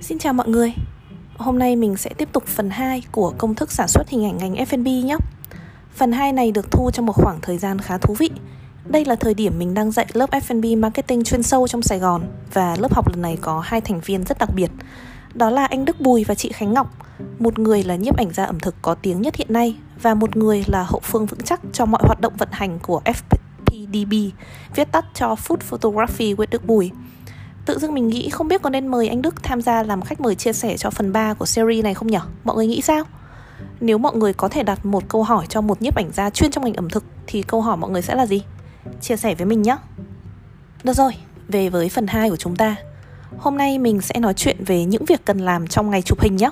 Xin chào mọi người. Hôm nay mình sẽ tiếp tục phần 2 của công thức sản xuất hình ảnh ngành F&B nhé. Phần 2 này được thu trong một khoảng thời gian khá thú vị. Đây là thời điểm mình đang dạy lớp F&B marketing chuyên sâu trong Sài Gòn và lớp học lần này có hai thành viên rất đặc biệt. Đó là anh Đức Bùi và chị Khánh Ngọc, một người là nhiếp ảnh gia ẩm thực có tiếng nhất hiện nay và một người là hậu phương vững chắc cho mọi hoạt động vận hành của FPDB, viết tắt cho Food Photography with Đức Bùi. Tự dưng mình nghĩ không biết có nên mời anh Đức tham gia làm khách mời chia sẻ cho phần 3 của series này không nhở? Mọi người nghĩ sao? Nếu mọi người có thể đặt một câu hỏi cho một nhiếp ảnh gia chuyên trong ngành ẩm thực thì câu hỏi mọi người sẽ là gì? Chia sẻ với mình nhé. Được rồi, về với phần 2 của chúng ta. Hôm nay mình sẽ nói chuyện về những việc cần làm trong ngày chụp hình nhé.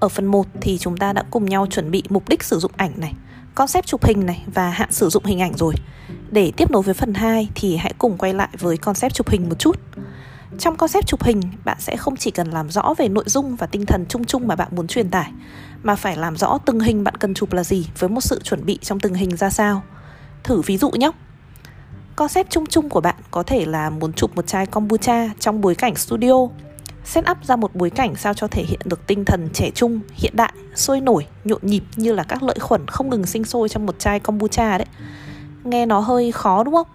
Ở phần 1 thì chúng ta đã cùng nhau chuẩn bị mục đích sử dụng ảnh này, concept chụp hình này và hạn sử dụng hình ảnh rồi. Để tiếp nối với phần 2 thì hãy cùng quay lại với concept chụp hình một chút. Trong concept chụp hình, bạn sẽ không chỉ cần làm rõ về nội dung và tinh thần chung chung mà bạn muốn truyền tải, mà phải làm rõ từng hình bạn cần chụp là gì với một sự chuẩn bị trong từng hình ra sao. Thử ví dụ nhé. Concept chung chung của bạn có thể là muốn chụp một chai kombucha trong bối cảnh studio, set up ra một bối cảnh sao cho thể hiện được tinh thần trẻ trung, hiện đại, sôi nổi, nhộn nhịp như là các lợi khuẩn không ngừng sinh sôi trong một chai kombucha đấy. Nghe nó hơi khó đúng không?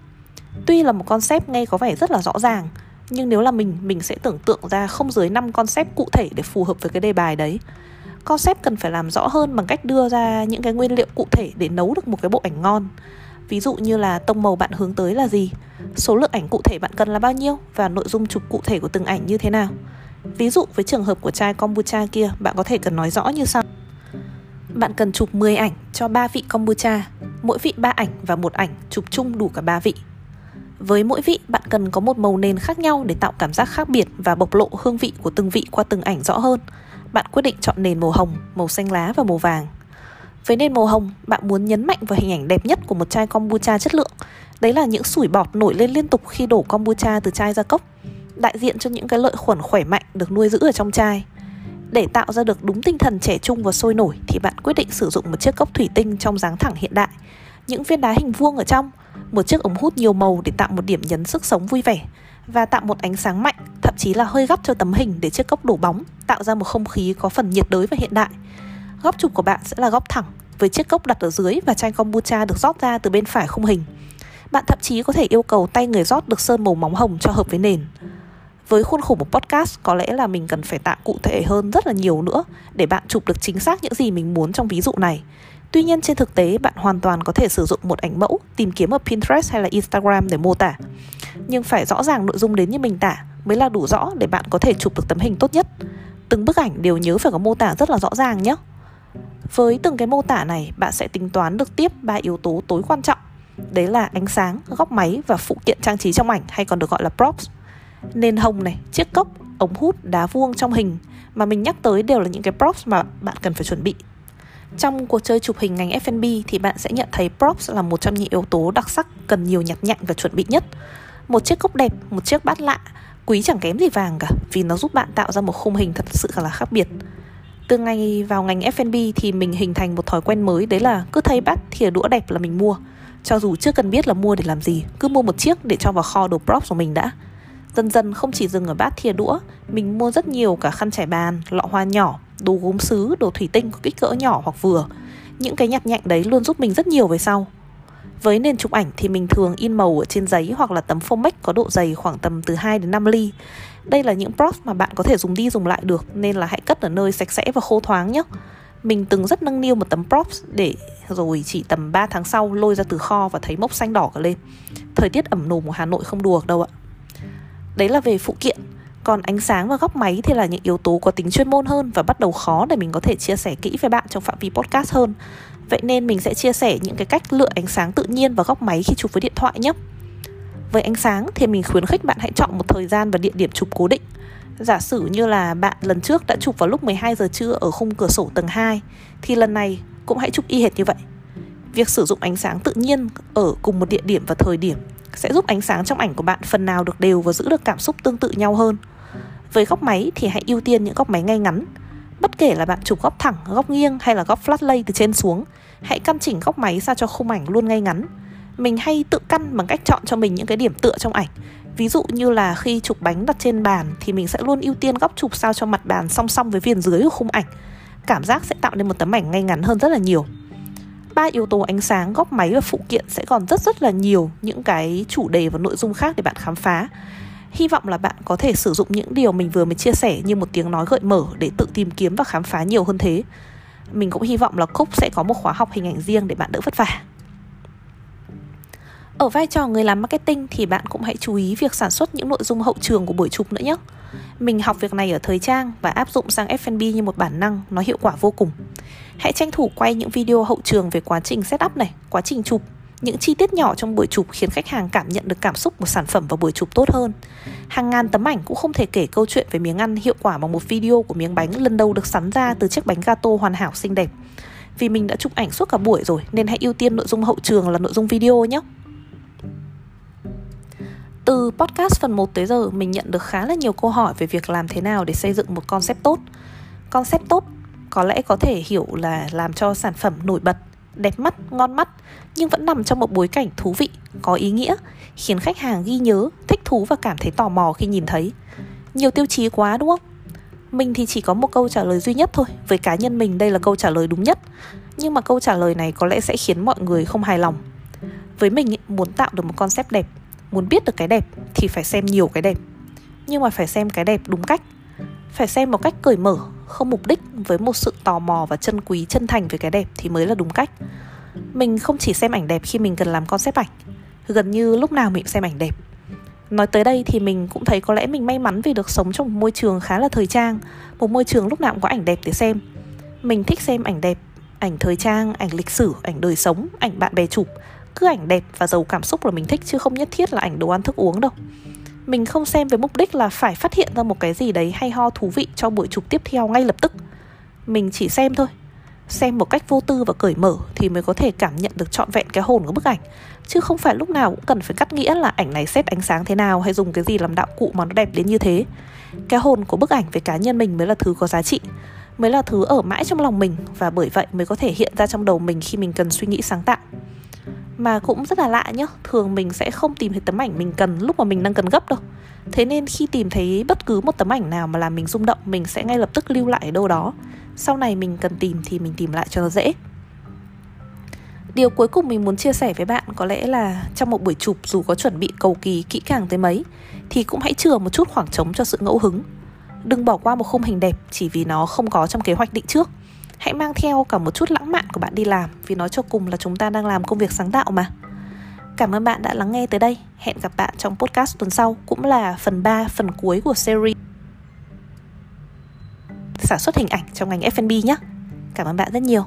Tuy là một concept nghe có vẻ rất là rõ ràng, nhưng nếu là mình mình sẽ tưởng tượng ra không dưới 5 concept cụ thể để phù hợp với cái đề bài đấy. Concept cần phải làm rõ hơn bằng cách đưa ra những cái nguyên liệu cụ thể để nấu được một cái bộ ảnh ngon. Ví dụ như là tông màu bạn hướng tới là gì? Số lượng ảnh cụ thể bạn cần là bao nhiêu? Và nội dung chụp cụ thể của từng ảnh như thế nào? Ví dụ với trường hợp của chai kombucha kia, bạn có thể cần nói rõ như sau. Bạn cần chụp 10 ảnh cho 3 vị kombucha. Mỗi vị 3 ảnh và một ảnh chụp chung đủ cả 3 vị với mỗi vị, bạn cần có một màu nền khác nhau để tạo cảm giác khác biệt và bộc lộ hương vị của từng vị qua từng ảnh rõ hơn. Bạn quyết định chọn nền màu hồng, màu xanh lá và màu vàng. Với nền màu hồng, bạn muốn nhấn mạnh vào hình ảnh đẹp nhất của một chai kombucha chất lượng. Đấy là những sủi bọt nổi lên liên tục khi đổ kombucha từ chai ra cốc, đại diện cho những cái lợi khuẩn khỏe mạnh được nuôi giữ ở trong chai. Để tạo ra được đúng tinh thần trẻ trung và sôi nổi thì bạn quyết định sử dụng một chiếc cốc thủy tinh trong dáng thẳng hiện đại. Những viên đá hình vuông ở trong một chiếc ống hút nhiều màu để tạo một điểm nhấn sức sống vui vẻ và tạo một ánh sáng mạnh, thậm chí là hơi góc cho tấm hình để chiếc cốc đổ bóng, tạo ra một không khí có phần nhiệt đới và hiện đại. Góc chụp của bạn sẽ là góc thẳng, với chiếc cốc đặt ở dưới và chai kombucha được rót ra từ bên phải khung hình. Bạn thậm chí có thể yêu cầu tay người rót được sơn màu móng hồng cho hợp với nền. Với khuôn khổ một podcast có lẽ là mình cần phải tạo cụ thể hơn rất là nhiều nữa để bạn chụp được chính xác những gì mình muốn trong ví dụ này. Tuy nhiên trên thực tế bạn hoàn toàn có thể sử dụng một ảnh mẫu tìm kiếm ở Pinterest hay là Instagram để mô tả. Nhưng phải rõ ràng nội dung đến như mình tả mới là đủ rõ để bạn có thể chụp được tấm hình tốt nhất. Từng bức ảnh đều nhớ phải có mô tả rất là rõ ràng nhé. Với từng cái mô tả này, bạn sẽ tính toán được tiếp ba yếu tố tối quan trọng. Đấy là ánh sáng, góc máy và phụ kiện trang trí trong ảnh hay còn được gọi là props. Nền hồng này, chiếc cốc, ống hút, đá vuông trong hình mà mình nhắc tới đều là những cái props mà bạn cần phải chuẩn bị trong cuộc chơi chụp hình ngành F&B thì bạn sẽ nhận thấy props là một trong những yếu tố đặc sắc cần nhiều nhặt nhạnh và chuẩn bị nhất. Một chiếc cốc đẹp, một chiếc bát lạ, quý chẳng kém gì vàng cả vì nó giúp bạn tạo ra một khung hình thật sự là khác biệt. Từ ngày vào ngành F&B thì mình hình thành một thói quen mới đấy là cứ thấy bát thìa đũa đẹp là mình mua. Cho dù chưa cần biết là mua để làm gì, cứ mua một chiếc để cho vào kho đồ props của mình đã. Dần dần không chỉ dừng ở bát thìa đũa, mình mua rất nhiều cả khăn trải bàn, lọ hoa nhỏ, đồ gốm sứ, đồ thủy tinh có kích cỡ nhỏ hoặc vừa. Những cái nhặt nhạnh đấy luôn giúp mình rất nhiều về sau. Với nền chụp ảnh thì mình thường in màu ở trên giấy hoặc là tấm phông mách có độ dày khoảng tầm từ 2 đến 5 ly. Đây là những props mà bạn có thể dùng đi dùng lại được nên là hãy cất ở nơi sạch sẽ và khô thoáng nhé. Mình từng rất nâng niu một tấm props để rồi chỉ tầm 3 tháng sau lôi ra từ kho và thấy mốc xanh đỏ cả lên. Thời tiết ẩm nồm của Hà Nội không đùa đâu ạ. Đấy là về phụ kiện còn ánh sáng và góc máy thì là những yếu tố có tính chuyên môn hơn và bắt đầu khó để mình có thể chia sẻ kỹ với bạn trong phạm vi podcast hơn. Vậy nên mình sẽ chia sẻ những cái cách lựa ánh sáng tự nhiên và góc máy khi chụp với điện thoại nhé. Với ánh sáng thì mình khuyến khích bạn hãy chọn một thời gian và địa điểm chụp cố định. Giả sử như là bạn lần trước đã chụp vào lúc 12 giờ trưa ở khung cửa sổ tầng 2 thì lần này cũng hãy chụp y hệt như vậy. Việc sử dụng ánh sáng tự nhiên ở cùng một địa điểm và thời điểm sẽ giúp ánh sáng trong ảnh của bạn phần nào được đều và giữ được cảm xúc tương tự nhau hơn. Với góc máy thì hãy ưu tiên những góc máy ngay ngắn. Bất kể là bạn chụp góc thẳng, góc nghiêng hay là góc flat lay từ trên xuống, hãy căn chỉnh góc máy sao cho khung ảnh luôn ngay ngắn. Mình hay tự căn bằng cách chọn cho mình những cái điểm tựa trong ảnh. Ví dụ như là khi chụp bánh đặt trên bàn thì mình sẽ luôn ưu tiên góc chụp sao cho mặt bàn song song với viền dưới của khung ảnh. Cảm giác sẽ tạo nên một tấm ảnh ngay ngắn hơn rất là nhiều. Ba yếu tố ánh sáng, góc máy và phụ kiện sẽ còn rất rất là nhiều những cái chủ đề và nội dung khác để bạn khám phá. Hy vọng là bạn có thể sử dụng những điều mình vừa mới chia sẻ như một tiếng nói gợi mở để tự tìm kiếm và khám phá nhiều hơn thế. Mình cũng hy vọng là Cúc sẽ có một khóa học hình ảnh riêng để bạn đỡ vất vả. Ở vai trò người làm marketing thì bạn cũng hãy chú ý việc sản xuất những nội dung hậu trường của buổi chụp nữa nhé. Mình học việc này ở thời trang và áp dụng sang F&B như một bản năng, nó hiệu quả vô cùng. Hãy tranh thủ quay những video hậu trường về quá trình setup này, quá trình chụp, những chi tiết nhỏ trong buổi chụp khiến khách hàng cảm nhận được cảm xúc của sản phẩm và buổi chụp tốt hơn. Hàng ngàn tấm ảnh cũng không thể kể câu chuyện về miếng ăn hiệu quả bằng một video của miếng bánh lần đầu được sắn ra từ chiếc bánh gato hoàn hảo xinh đẹp. Vì mình đã chụp ảnh suốt cả buổi rồi nên hãy ưu tiên nội dung hậu trường là nội dung video nhé. Từ podcast phần 1 tới giờ mình nhận được khá là nhiều câu hỏi về việc làm thế nào để xây dựng một concept tốt. Concept tốt có lẽ có thể hiểu là làm cho sản phẩm nổi bật, đẹp mắt, ngon mắt nhưng vẫn nằm trong một bối cảnh thú vị, có ý nghĩa, khiến khách hàng ghi nhớ, thích thú và cảm thấy tò mò khi nhìn thấy. Nhiều tiêu chí quá đúng không? Mình thì chỉ có một câu trả lời duy nhất thôi, với cá nhân mình đây là câu trả lời đúng nhất. Nhưng mà câu trả lời này có lẽ sẽ khiến mọi người không hài lòng. Với mình ý, muốn tạo được một concept đẹp muốn biết được cái đẹp thì phải xem nhiều cái đẹp nhưng mà phải xem cái đẹp đúng cách phải xem một cách cởi mở không mục đích, với một sự tò mò và chân quý, chân thành về cái đẹp thì mới là đúng cách. Mình không chỉ xem ảnh đẹp khi mình cần làm concept ảnh, gần như lúc nào mình cũng xem ảnh đẹp. Nói tới đây thì mình cũng thấy có lẽ mình may mắn vì được sống trong một môi trường khá là thời trang, một môi trường lúc nào cũng có ảnh đẹp để xem. Mình thích xem ảnh đẹp, ảnh thời trang, ảnh lịch sử, ảnh đời sống, ảnh bạn bè chụp. Cứ ảnh đẹp và giàu cảm xúc là mình thích, chứ không nhất thiết là ảnh đồ ăn thức uống đâu mình không xem với mục đích là phải phát hiện ra một cái gì đấy hay ho thú vị cho buổi chụp tiếp theo ngay lập tức. Mình chỉ xem thôi. Xem một cách vô tư và cởi mở thì mới có thể cảm nhận được trọn vẹn cái hồn của bức ảnh. Chứ không phải lúc nào cũng cần phải cắt nghĩa là ảnh này xếp ánh sáng thế nào hay dùng cái gì làm đạo cụ mà nó đẹp đến như thế. Cái hồn của bức ảnh về cá nhân mình mới là thứ có giá trị, mới là thứ ở mãi trong lòng mình và bởi vậy mới có thể hiện ra trong đầu mình khi mình cần suy nghĩ sáng tạo mà cũng rất là lạ nhá, thường mình sẽ không tìm thấy tấm ảnh mình cần lúc mà mình đang cần gấp đâu. Thế nên khi tìm thấy bất cứ một tấm ảnh nào mà làm mình rung động, mình sẽ ngay lập tức lưu lại ở đâu đó. Sau này mình cần tìm thì mình tìm lại cho nó dễ. Điều cuối cùng mình muốn chia sẻ với bạn có lẽ là trong một buổi chụp dù có chuẩn bị cầu kỳ kỹ càng tới mấy, thì cũng hãy chừa một chút khoảng trống cho sự ngẫu hứng. Đừng bỏ qua một khung hình đẹp chỉ vì nó không có trong kế hoạch định trước hãy mang theo cả một chút lãng mạn của bạn đi làm vì nói cho cùng là chúng ta đang làm công việc sáng tạo mà. Cảm ơn bạn đã lắng nghe tới đây. Hẹn gặp bạn trong podcast tuần sau cũng là phần 3, phần cuối của series sản xuất hình ảnh trong ngành F&B nhé. Cảm ơn bạn rất nhiều.